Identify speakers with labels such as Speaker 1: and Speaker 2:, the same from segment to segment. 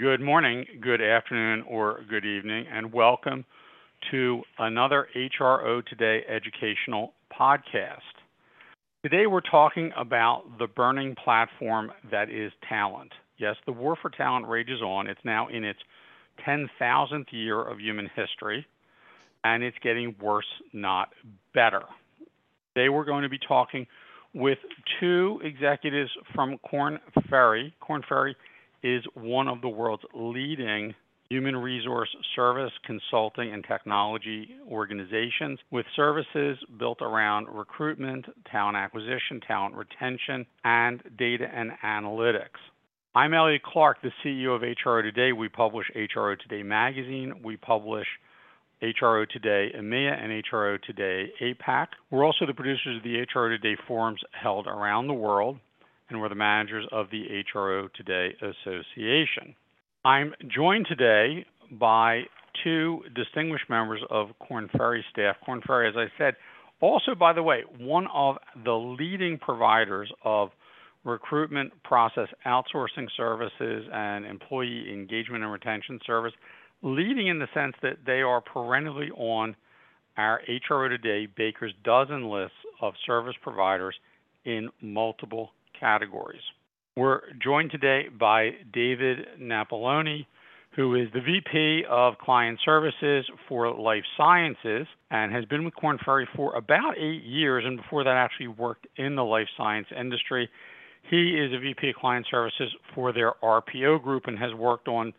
Speaker 1: Good morning, good afternoon, or good evening, and welcome to another HRO Today educational podcast. Today we're talking about the burning platform that is talent. Yes, the war for talent rages on. It's now in its 10,000th year of human history, and it's getting worse, not better. Today we're going to be talking with two executives from Korn Ferry. Korn Ferry is one of the world's leading human resource service, consulting, and technology organizations with services built around recruitment, talent acquisition, talent retention, and data and analytics. I'm Elliot Clark, the CEO of HRO Today. We publish HRO Today magazine. We publish HRO Today EMEA and HRO Today APAC. We're also the producers of the HRO Today forums held around the world, and we're the managers of the HRO Today Association. I'm joined today by two distinguished members of Korn Ferry staff. Korn Ferry, as I said, also, by the way, one of the leading providers of recruitment process outsourcing services and employee engagement and retention service leading in the sense that they are perennially on our HRO Today Baker's dozen lists of service providers in multiple categories. We're joined today by David Napoloni, who is the VP of Client Services for Life Sciences and has been with Korn Ferry for about eight years, and before that, actually worked in the life science industry. He is a VP of Client Services for their RPO group and has worked on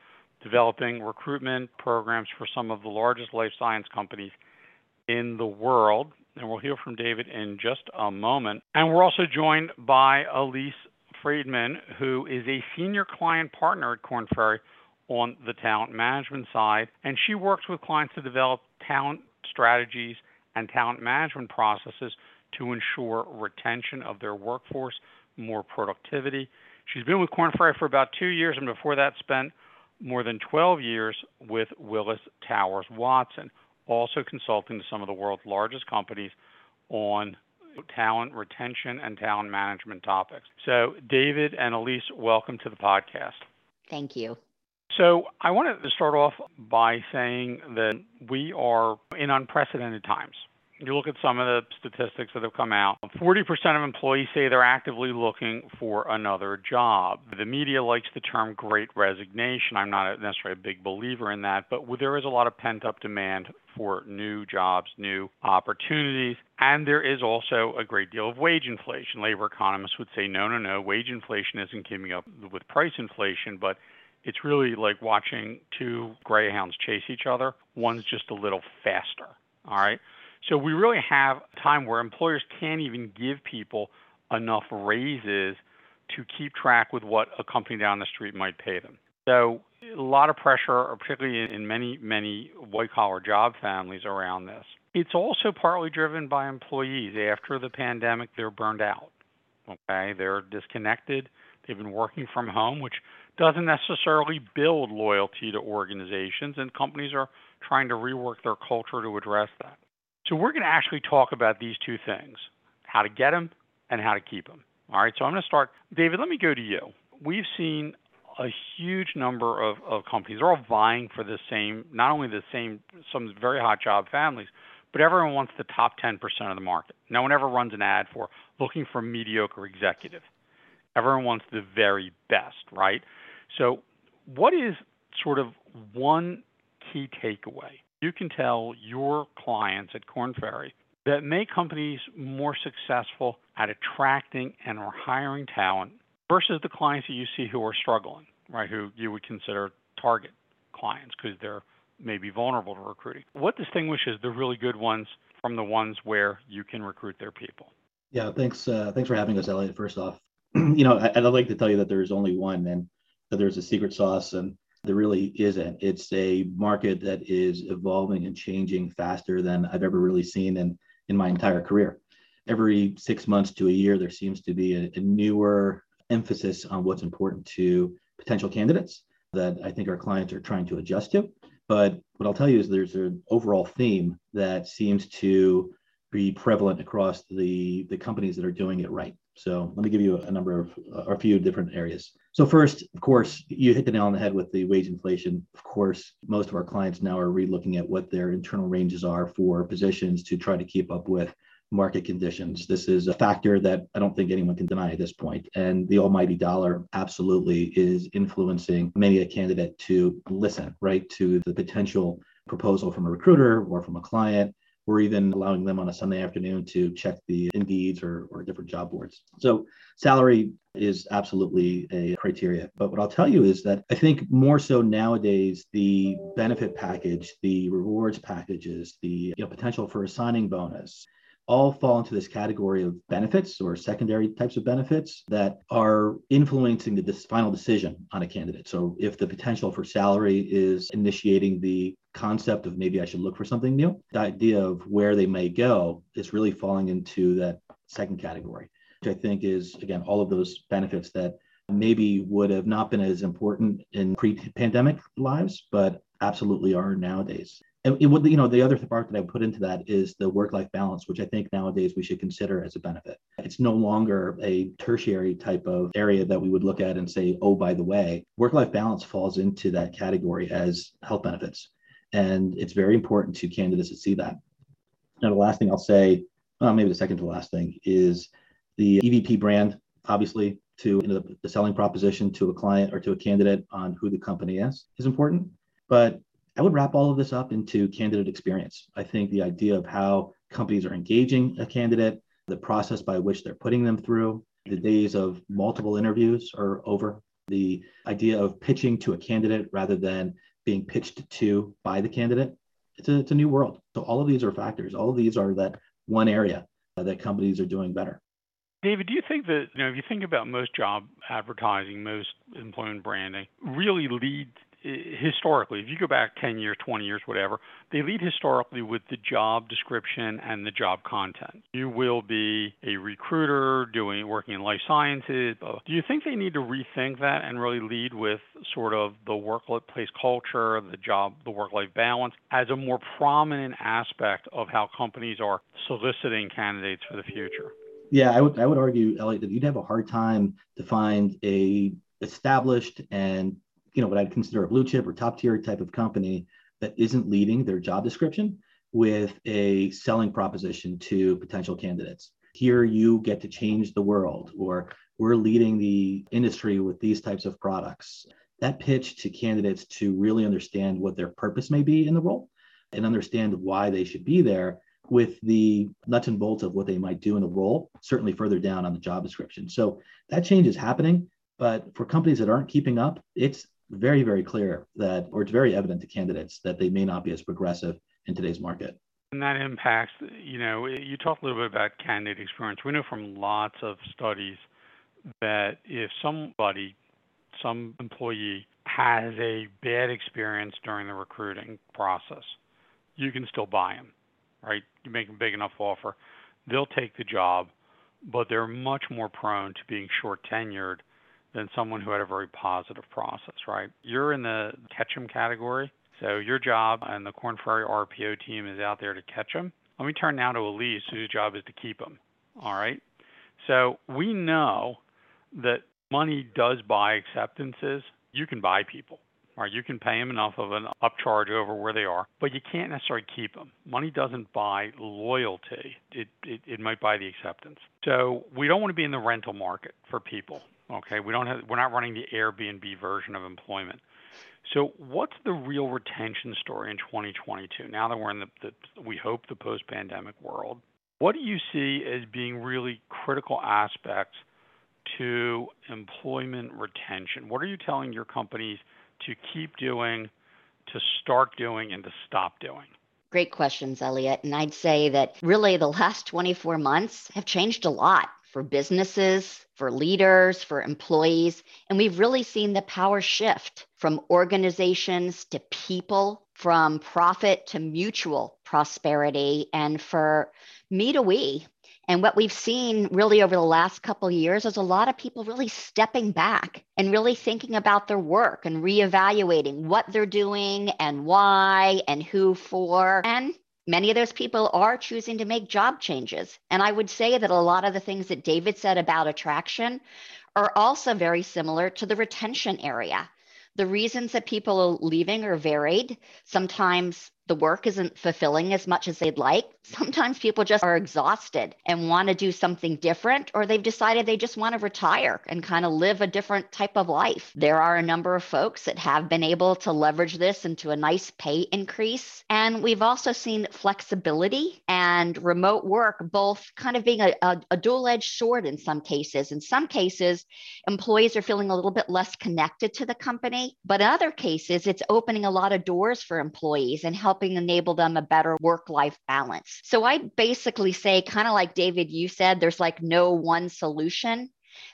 Speaker 1: developing recruitment programs for some of the largest life science companies in the world. And we'll hear from David in just a moment. And we're also joined by Elise Friedman, who is a senior client partner at Korn Ferry on the talent management side. And she works with clients to develop talent strategies and talent management processes to ensure retention of their workforce, more productivity. She's been with Korn Ferry for about two years, and before that, spent more than 12 years with Willis Towers Watson, also consulting to some of the world's largest companies on talent retention and talent management topics. So, David and Elise, welcome to the podcast.
Speaker 2: Thank you.
Speaker 1: So, I wanted to start off by saying that we are in unprecedented times you look at some of the statistics that have come out 40% of employees say they're actively looking for another job. The media likes the term great resignation. I'm not necessarily a big believer in that, but there is a lot of pent up demand for new jobs, new opportunities. And there is also a great deal of wage inflation. Labor economists would say, no, no, no, wage inflation isn't keeping up with price inflation, but it's really like watching two greyhounds chase each other. One's just a little faster. All right. So we really have a time where employers can't even give people enough raises to keep track with what a company down the street might pay them. So a lot of pressure, particularly in many, many white collar job families around this. It's also partly driven by employees. After the pandemic, they're burned out. Okay, they're disconnected. They've been working from home, which doesn't necessarily build loyalty to organizations, and companies are trying to rework their culture to address that. So we're going to actually talk about these two things how to get them and how to keep them. All right, so I'm going to start. David, let me go to you. We've seen a huge number of, of companies. They're all vying for the same, not only the same, some very hot job families, but everyone wants the top 10% of the market. No one ever runs an ad for looking for a mediocre executive. Everyone wants the very best, right? So, what is sort of one key takeaway you can tell your clients at Korn Ferry that make companies more successful at attracting and or hiring talent versus the clients that you see who are struggling, right? Who you would consider target clients because they're maybe vulnerable to recruiting. What distinguishes the really good ones from the ones where you can recruit their people?
Speaker 3: Yeah, thanks. Uh, thanks for having us, Elliot. First off, you know, I, would like to tell you that there's only one, and that there's a secret sauce, and there really isn't. It's a market that is evolving and changing faster than I've ever really seen in, in my entire career. Every six months to a year, there seems to be a, a newer emphasis on what's important to potential candidates that I think our clients are trying to adjust to. But what I'll tell you is there's an overall theme that seems to be prevalent across the, the companies that are doing it right. So let me give you a number of a few different areas. So first, of course, you hit the nail on the head with the wage inflation. Of course, most of our clients now are relooking at what their internal ranges are for positions to try to keep up with market conditions. This is a factor that I don't think anyone can deny at this point. And the almighty dollar absolutely is influencing many a candidate to listen, right, to the potential proposal from a recruiter or from a client or even allowing them on a Sunday afternoon to check the Indeeds or, or different job boards. So salary is absolutely a criteria. But what I'll tell you is that I think more so nowadays, the benefit package, the rewards packages, the you know, potential for a signing bonus, all fall into this category of benefits or secondary types of benefits that are influencing the final decision on a candidate. So, if the potential for salary is initiating the concept of maybe I should look for something new, the idea of where they may go is really falling into that second category, which I think is, again, all of those benefits that maybe would have not been as important in pre pandemic lives, but absolutely are nowadays and it would, you know, the other part that I put into that is the work-life balance, which I think nowadays we should consider as a benefit. It's no longer a tertiary type of area that we would look at and say, oh, by the way, work-life balance falls into that category as health benefits. And it's very important to candidates to see that. Now, the last thing I'll say, well, maybe the second to the last thing is the EVP brand, obviously, to you know, the, the selling proposition to a client or to a candidate on who the company is, is important. But I would wrap all of this up into candidate experience. I think the idea of how companies are engaging a candidate, the process by which they're putting them through, the days of multiple interviews are over. The idea of pitching to a candidate rather than being pitched to by the candidate, it's a, it's a new world. So all of these are factors. All of these are that one area that companies are doing better.
Speaker 1: David, do you think that, you know, if you think about most job advertising, most employment branding, really leads historically, if you go back 10 years, 20 years, whatever, they lead historically with the job description and the job content. You will be a recruiter doing working in life sciences. Do you think they need to rethink that and really lead with sort of the workplace culture, the job, the work-life balance as a more prominent aspect of how companies are soliciting candidates for the future?
Speaker 3: Yeah, I would I would argue, Elliot, that you'd have a hard time to find a established and you know what I'd consider a blue chip or top tier type of company that isn't leading their job description with a selling proposition to potential candidates. Here you get to change the world, or we're leading the industry with these types of products. That pitch to candidates to really understand what their purpose may be in the role and understand why they should be there with the nuts and bolts of what they might do in the role, certainly further down on the job description. So that change is happening. But for companies that aren't keeping up, it's very, very clear that, or it's very evident to candidates that they may not be as progressive in today's market.
Speaker 1: And that impacts, you know, you talked a little bit about candidate experience. We know from lots of studies that if somebody, some employee has a bad experience during the recruiting process, you can still buy them, right? You make a big enough offer, they'll take the job, but they're much more prone to being short tenured than someone who had a very positive process, right? You're in the catch them category. So your job and the Korn Ferry RPO team is out there to catch them. Let me turn now to Elise, whose job is to keep them. All right. So we know that money does buy acceptances. You can buy people, right? You can pay them enough of an upcharge over where they are, but you can't necessarily keep them. Money doesn't buy loyalty. It, it, it might buy the acceptance. So we don't want to be in the rental market for people. Okay, we don't have we're not running the Airbnb version of employment. So what's the real retention story in 2022? Now that we're in the, the we hope the post-pandemic world, what do you see as being really critical aspects to employment retention? What are you telling your companies to keep doing, to start doing, and to stop doing?
Speaker 2: Great questions, Elliot. And I'd say that really the last 24 months have changed a lot for businesses, for leaders, for employees. And we've really seen the power shift from organizations to people, from profit to mutual prosperity, and for me to we. And what we've seen really over the last couple years is a lot of people really stepping back and really thinking about their work and reevaluating what they're doing and why and who for. And Many of those people are choosing to make job changes. And I would say that a lot of the things that David said about attraction are also very similar to the retention area. The reasons that people are leaving are varied. Sometimes the work isn't fulfilling as much as they'd like. Sometimes people just are exhausted and want to do something different, or they've decided they just want to retire and kind of live a different type of life. There are a number of folks that have been able to leverage this into a nice pay increase. And we've also seen flexibility and remote work both kind of being a, a, a dual edged sword in some cases. In some cases, employees are feeling a little bit less connected to the company, but in other cases, it's opening a lot of doors for employees and helping enable them a better work life balance. So I basically say, kind of like David, you said, there's like no one solution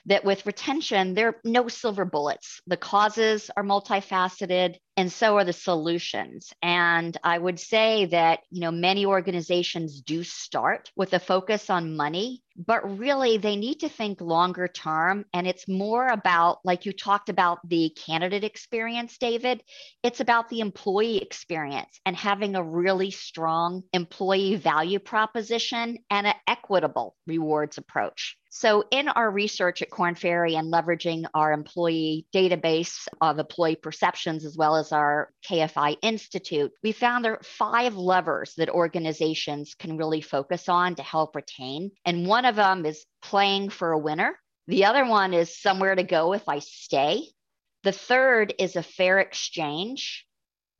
Speaker 2: that with retention, there are no silver bullets. The causes are multifaceted and so are the solutions. And I would say that, you know, many organizations do start with a focus on money, but really they need to think longer term. And it's more about, like you talked about the candidate experience, David, it's about the employee experience and having a really strong employee value proposition and an equitable rewards approach. So, in our research at Korn Ferry and leveraging our employee database of employee perceptions as well as our KFI Institute, we found there are five levers that organizations can really focus on to help retain. And one of them is playing for a winner. The other one is somewhere to go if I stay. The third is a fair exchange.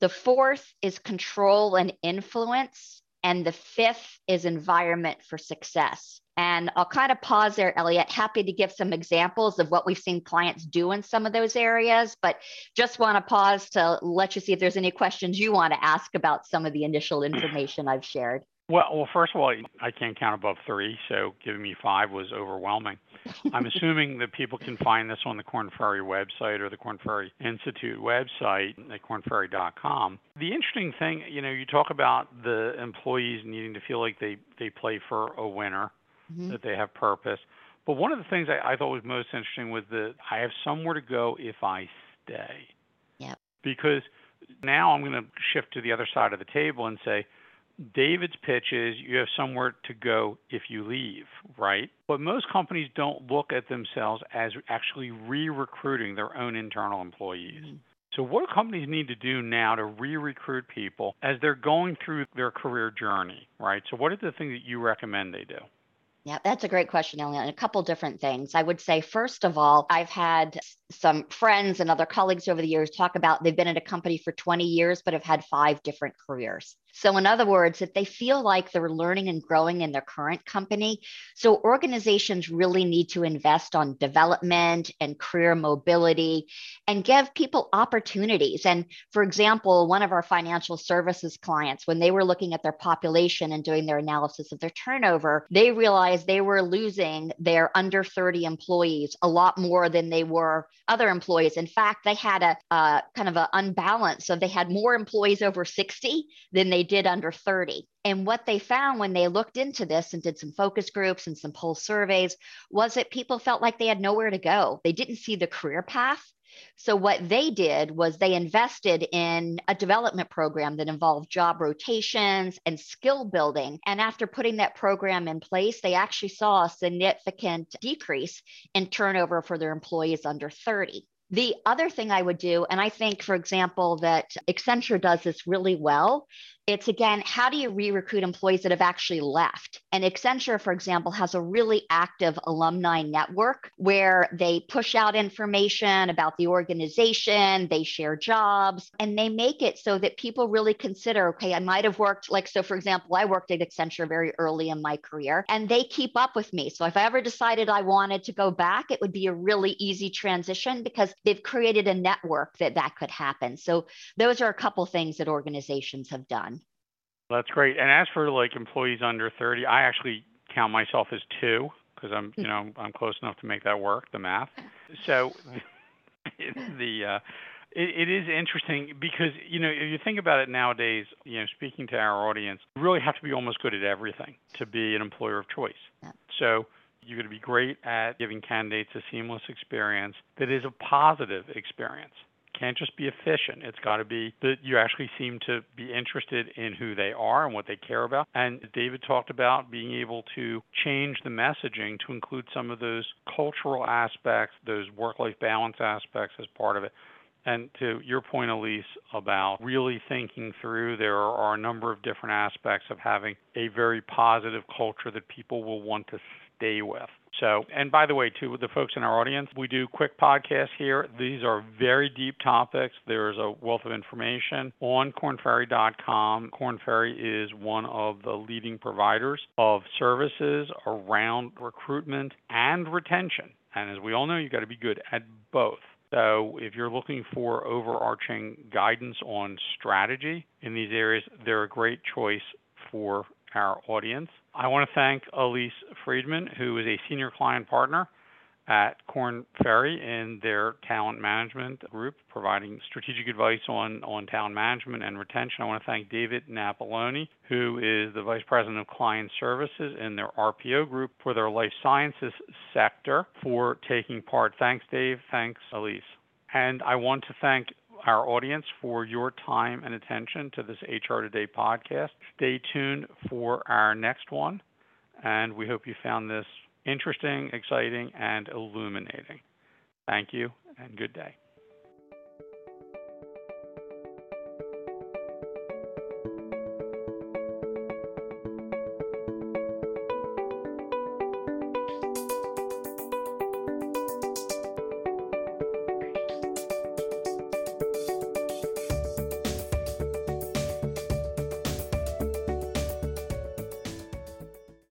Speaker 2: The fourth is control and influence. And the fifth is environment for success. And I'll kind of pause there, Elliot. Happy to give some examples of what we've seen clients do in some of those areas, but just want to pause to let you see if there's any questions you want to ask about some of the initial information I've shared.
Speaker 1: Well, well, first of all, I can't count above three, so giving me five was overwhelming. I'm assuming that people can find this on the Korn Ferry website or the Korn Ferry Institute website at kornferry.com. The interesting thing, you know, you talk about the employees needing to feel like they they play for a winner mm-hmm. that they have purpose. But one of the things I, I thought was most interesting was that I have somewhere to go if I stay.
Speaker 2: Yep.
Speaker 1: Because now I'm going to shift to the other side of the table and say, David's pitch is you have somewhere to go if you leave, right? But most companies don't look at themselves as actually re recruiting their own internal employees. Mm-hmm. So, what do companies need to do now to re recruit people as they're going through their career journey, right? So, what are the things that you recommend they do?
Speaker 2: Yeah, that's a great question, Elliot. A couple different things. I would say, first of all, I've had some friends and other colleagues over the years talk about they've been at a company for 20 years, but have had five different careers. So, in other words, if they feel like they're learning and growing in their current company, so organizations really need to invest on development and career mobility and give people opportunities. And for example, one of our financial services clients, when they were looking at their population and doing their analysis of their turnover, they realized they were losing their under 30 employees a lot more than they were other employees. In fact, they had a uh, kind of an unbalance. So they had more employees over 60 than they did under 30. And what they found when they looked into this and did some focus groups and some poll surveys was that people felt like they had nowhere to go. They didn't see the career path. So, what they did was they invested in a development program that involved job rotations and skill building. And after putting that program in place, they actually saw a significant decrease in turnover for their employees under 30. The other thing I would do, and I think, for example, that Accenture does this really well, it's again, how do you re recruit employees that have actually left? And Accenture, for example, has a really active alumni network where they push out information about the organization, they share jobs, and they make it so that people really consider okay, I might have worked, like, so for example, I worked at Accenture very early in my career, and they keep up with me. So if I ever decided I wanted to go back, it would be a really easy transition because they've created a network that that could happen. So those are a couple things that organizations have done.
Speaker 1: That's great. And as for like employees under 30, I actually count myself as two because I'm, you know, I'm close enough to make that work, the math. So it's the uh, it, it is interesting because you know if you think about it nowadays, you know, speaking to our audience, you really have to be almost good at everything to be an employer of choice. Yeah. So you're going to be great at giving candidates a seamless experience that is a positive experience can't just be efficient. It's got to be that you actually seem to be interested in who they are and what they care about. And David talked about being able to change the messaging to include some of those cultural aspects, those work life balance aspects as part of it. And to your point, Elise, about really thinking through, there are a number of different aspects of having a very positive culture that people will want to stay with. So, and by the way, with the folks in our audience, we do quick podcasts here. These are very deep topics. There's a wealth of information on kornferry.com. Korn Ferry is one of the leading providers of services around recruitment and retention. And as we all know, you've got to be good at both. So if you're looking for overarching guidance on strategy in these areas, they're a great choice for our audience. I want to thank Elise Friedman, who is a senior client partner at Korn Ferry in their talent management group, providing strategic advice on, on talent management and retention. I want to thank David Napoloni, who is the Vice President of Client Services in their RPO group for their life sciences sector, for taking part. Thanks, Dave. Thanks, Elise. And I want to thank our audience for your time and attention to this HR Today podcast. Stay tuned for our next one, and we hope you found this interesting, exciting, and illuminating. Thank you, and good day.